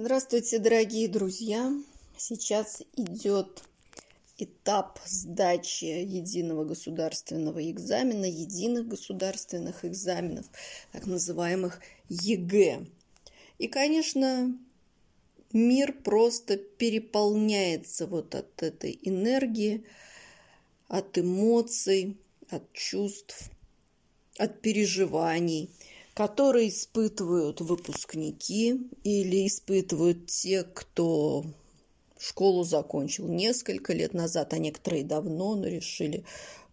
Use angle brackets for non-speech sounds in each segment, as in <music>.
Здравствуйте, дорогие друзья! Сейчас идет этап сдачи единого государственного экзамена, единых государственных экзаменов, так называемых ЕГЭ. И, конечно, мир просто переполняется вот от этой энергии, от эмоций, от чувств, от переживаний – которые испытывают выпускники или испытывают те, кто школу закончил несколько лет назад, а некоторые давно, но решили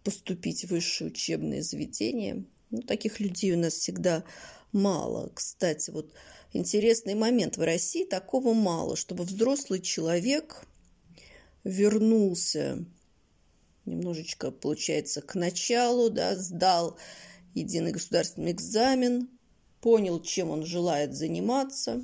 поступить в высшее учебное заведение. Ну, таких людей у нас всегда мало. Кстати, вот интересный момент. В России такого мало, чтобы взрослый человек вернулся немножечко, получается, к началу, да, сдал единый государственный экзамен, понял, чем он желает заниматься,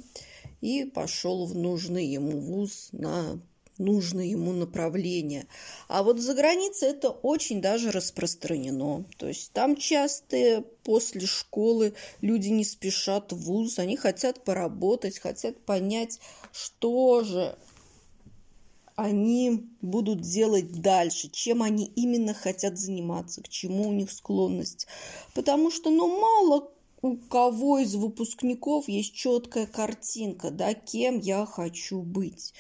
и пошел в нужный ему вуз на нужное ему направление. А вот за границей это очень даже распространено. То есть там часто после школы люди не спешат в вуз, они хотят поработать, хотят понять, что же они будут делать дальше, чем они именно хотят заниматься, к чему у них склонность. Потому что, ну, мало у кого из выпускников есть четкая картинка, да, кем я хочу быть.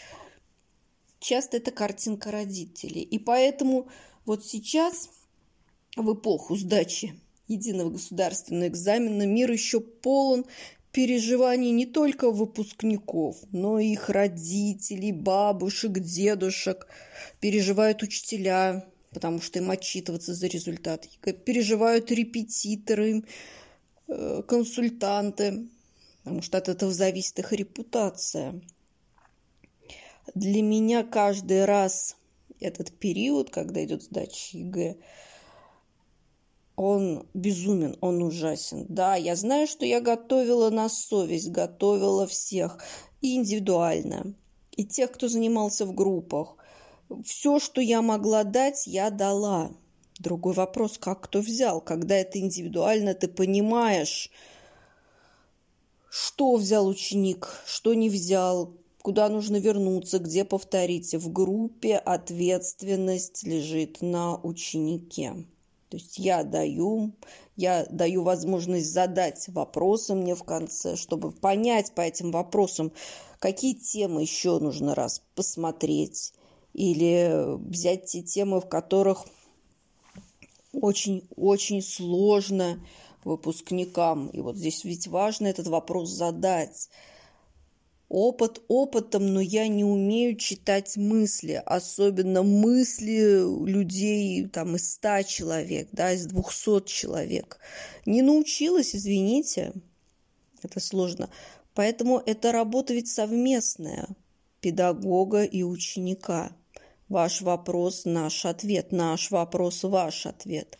Часто это картинка родителей. И поэтому вот сейчас, в эпоху сдачи единого государственного экзамена, мир еще полон переживаний не только выпускников, но и их родителей, бабушек, дедушек. Переживают учителя, потому что им отчитываться за результат. Переживают репетиторы, консультанты, потому что от этого зависит их репутация. Для меня каждый раз этот период, когда идет сдача ЕГЭ, он безумен, он ужасен. Да, я знаю, что я готовила на совесть, готовила всех и индивидуально, и тех, кто занимался в группах. Все, что я могла дать, я дала. Другой вопрос, как кто взял. Когда это индивидуально, ты понимаешь, что взял ученик, что не взял, куда нужно вернуться, где повторить. В группе ответственность лежит на ученике. То есть я даю, я даю возможность задать вопросы мне в конце, чтобы понять по этим вопросам, какие темы еще нужно раз посмотреть или взять те темы, в которых очень-очень сложно выпускникам. И вот здесь ведь важно этот вопрос задать. Опыт опытом, но я не умею читать мысли, особенно мысли людей там из ста человек, да, из двухсот человек. Не научилась, извините, это сложно. Поэтому это работа ведь совместная педагога и ученика – Ваш вопрос – наш ответ, наш вопрос – ваш ответ.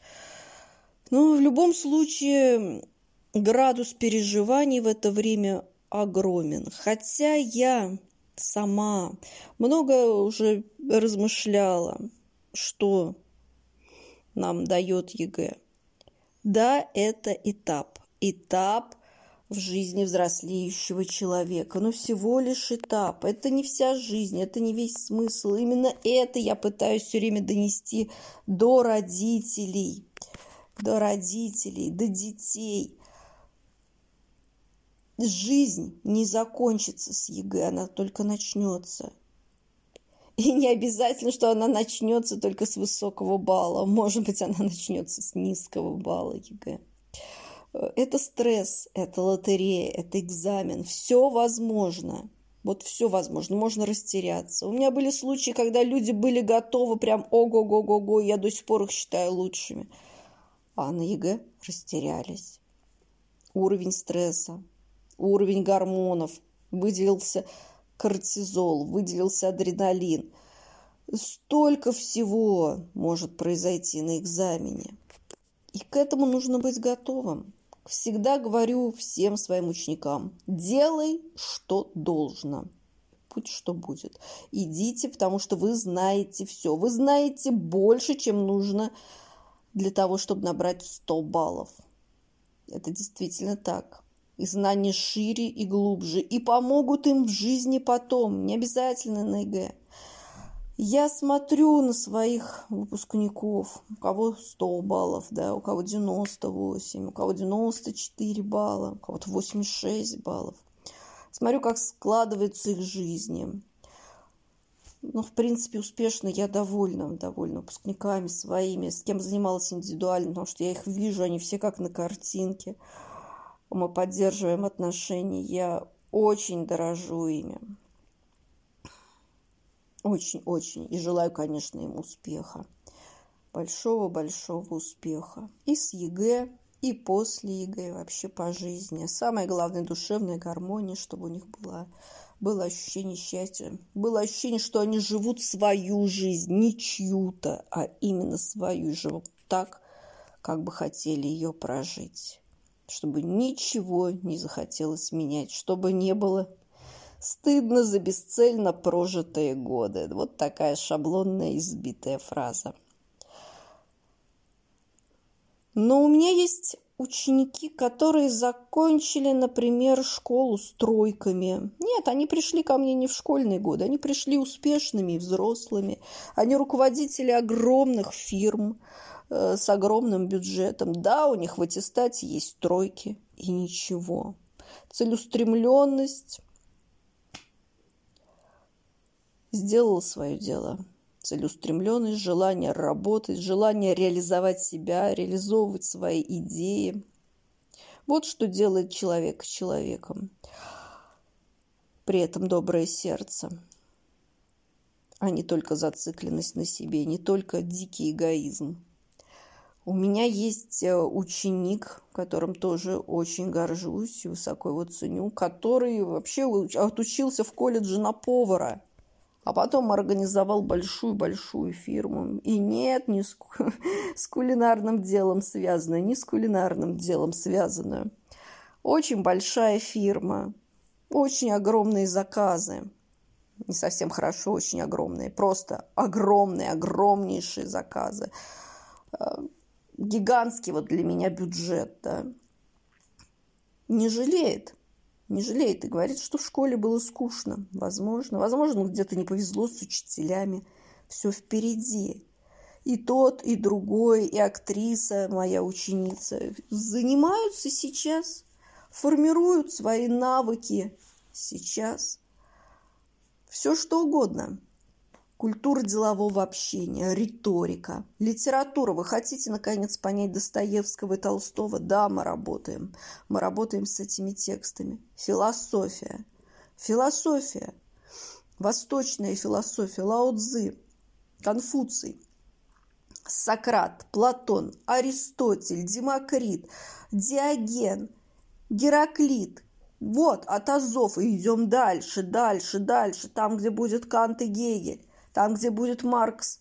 Но в любом случае градус переживаний в это время огромен. Хотя я сама много уже размышляла, что нам дает ЕГЭ. Да, это этап. Этап в жизни взрослеющего человека, но всего лишь этап. Это не вся жизнь, это не весь смысл. Именно это я пытаюсь все время донести до родителей, до родителей, до детей. Жизнь не закончится с ЕГЭ, она только начнется. И не обязательно, что она начнется только с высокого балла. Может быть, она начнется с низкого балла ЕГЭ. Это стресс, это лотерея, это экзамен. Все возможно. Вот все возможно, можно растеряться. У меня были случаи, когда люди были готовы прям ого-го-го-го, я до сих пор их считаю лучшими. А на ЕГЭ растерялись. Уровень стресса, уровень гормонов, выделился кортизол, выделился адреналин. Столько всего может произойти на экзамене. И к этому нужно быть готовым всегда говорю всем своим ученикам, делай, что должно. Будь что будет. Идите, потому что вы знаете все. Вы знаете больше, чем нужно для того, чтобы набрать 100 баллов. Это действительно так. и знания шире и глубже, и помогут им в жизни потом, не обязательно на ЕГЭ. Я смотрю на своих выпускников, у кого 100 баллов, да, у кого 98, у кого 94 балла, у кого-то 86 баллов. Смотрю, как складывается их жизни. Ну, в принципе, успешно я довольна, довольна выпускниками своими, с кем занималась индивидуально, потому что я их вижу, они все как на картинке. Мы поддерживаем отношения, я очень дорожу ими. Очень-очень. И желаю, конечно, им успеха. Большого-большого успеха. И с ЕГЭ, и после ЕГЭ, вообще по жизни. Самое главное, душевная гармония, чтобы у них была было ощущение счастья, было ощущение, что они живут свою жизнь, не чью-то, а именно свою, и живут так, как бы хотели ее прожить. Чтобы ничего не захотелось менять, чтобы не было стыдно за бесцельно прожитые годы. Вот такая шаблонная избитая фраза. Но у меня есть ученики, которые закончили, например, школу с тройками. Нет, они пришли ко мне не в школьные годы, они пришли успешными и взрослыми. Они руководители огромных фирм э, с огромным бюджетом. Да, у них в аттестате есть тройки и ничего. Целеустремленность сделала свое дело целеустремленность, желание работать, желание реализовать себя, реализовывать свои идеи. Вот что делает человек человеком. При этом доброе сердце, а не только зацикленность на себе, не только дикий эгоизм. У меня есть э, ученик, которым тоже очень горжусь и высоко его ценю, который вообще отучился в колледже на повара – а потом организовал большую-большую фирму. И нет, не с, <laughs> с кулинарным делом связанную, не с кулинарным делом связанную. Очень большая фирма, очень огромные заказы. Не совсем хорошо, очень огромные. Просто огромные, огромнейшие заказы. Э, гигантский вот для меня бюджет, да. Не жалеет не жалеет и говорит, что в школе было скучно. Возможно. Возможно, где-то не повезло с учителями. Все впереди. И тот, и другой, и актриса, моя ученица, занимаются сейчас, формируют свои навыки сейчас. Все что угодно – культура делового общения, риторика, литература. Вы хотите, наконец, понять Достоевского и Толстого? Да, мы работаем. Мы работаем с этими текстами. Философия. Философия. Восточная философия. Лао Цзы, Конфуций, Сократ, Платон, Аристотель, Демокрит, Диоген, Гераклит – вот, от Азов и идем дальше, дальше, дальше, там, где будет Кант и Гегель там, где будет Маркс.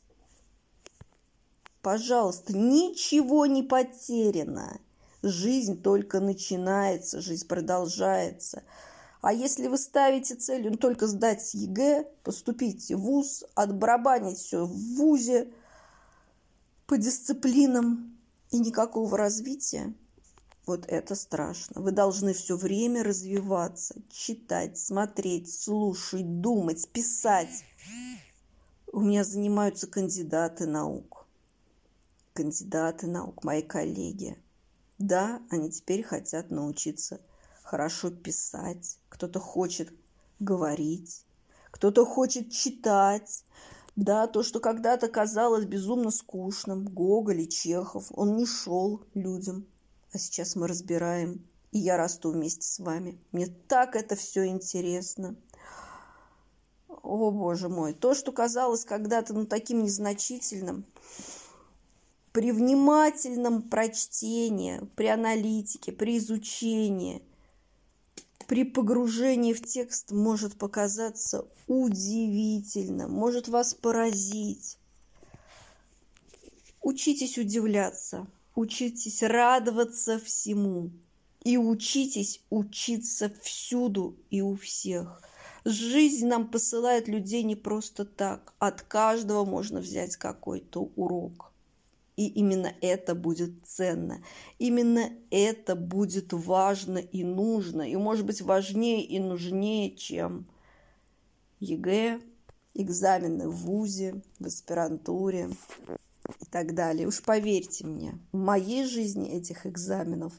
Пожалуйста, ничего не потеряно. Жизнь только начинается, жизнь продолжается. А если вы ставите целью только сдать ЕГЭ, поступить в ВУЗ, отбарабанить все в ВУЗе по дисциплинам и никакого развития, вот это страшно. Вы должны все время развиваться, читать, смотреть, слушать, думать, писать. У меня занимаются кандидаты наук. Кандидаты наук, мои коллеги. Да, они теперь хотят научиться хорошо писать. Кто-то хочет говорить, кто-то хочет читать. Да, то, что когда-то казалось безумно скучным, Гоголь и Чехов, он не шел людям. А сейчас мы разбираем, и я расту вместе с вами. Мне так это все интересно о боже мой, то, что казалось когда-то ну, таким незначительным, при внимательном прочтении, при аналитике, при изучении, при погружении в текст может показаться удивительным, может вас поразить. Учитесь удивляться, учитесь радоваться всему и учитесь учиться всюду и у всех – Жизнь нам посылает людей не просто так. От каждого можно взять какой-то урок. И именно это будет ценно. Именно это будет важно и нужно. И может быть важнее и нужнее, чем ЕГЭ, экзамены в ВУЗе, в аспирантуре и так далее. Уж поверьте мне, в моей жизни этих экзаменов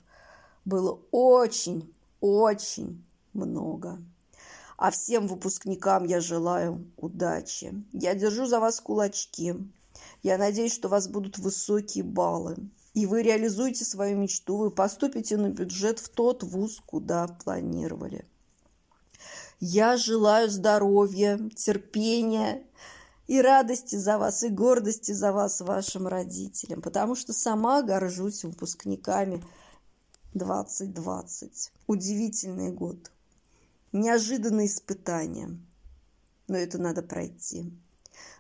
было очень, очень много. А всем выпускникам я желаю удачи. Я держу за вас кулачки. Я надеюсь, что у вас будут высокие баллы. И вы реализуете свою мечту, вы поступите на бюджет в тот вуз, куда планировали. Я желаю здоровья, терпения и радости за вас, и гордости за вас вашим родителям, потому что сама горжусь выпускниками 2020. Удивительный год. Неожиданные испытания. Но это надо пройти.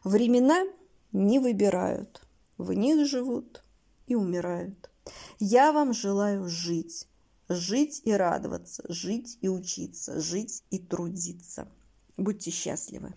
Времена не выбирают. В них живут и умирают. Я вам желаю жить. Жить и радоваться, жить и учиться, жить и трудиться. Будьте счастливы.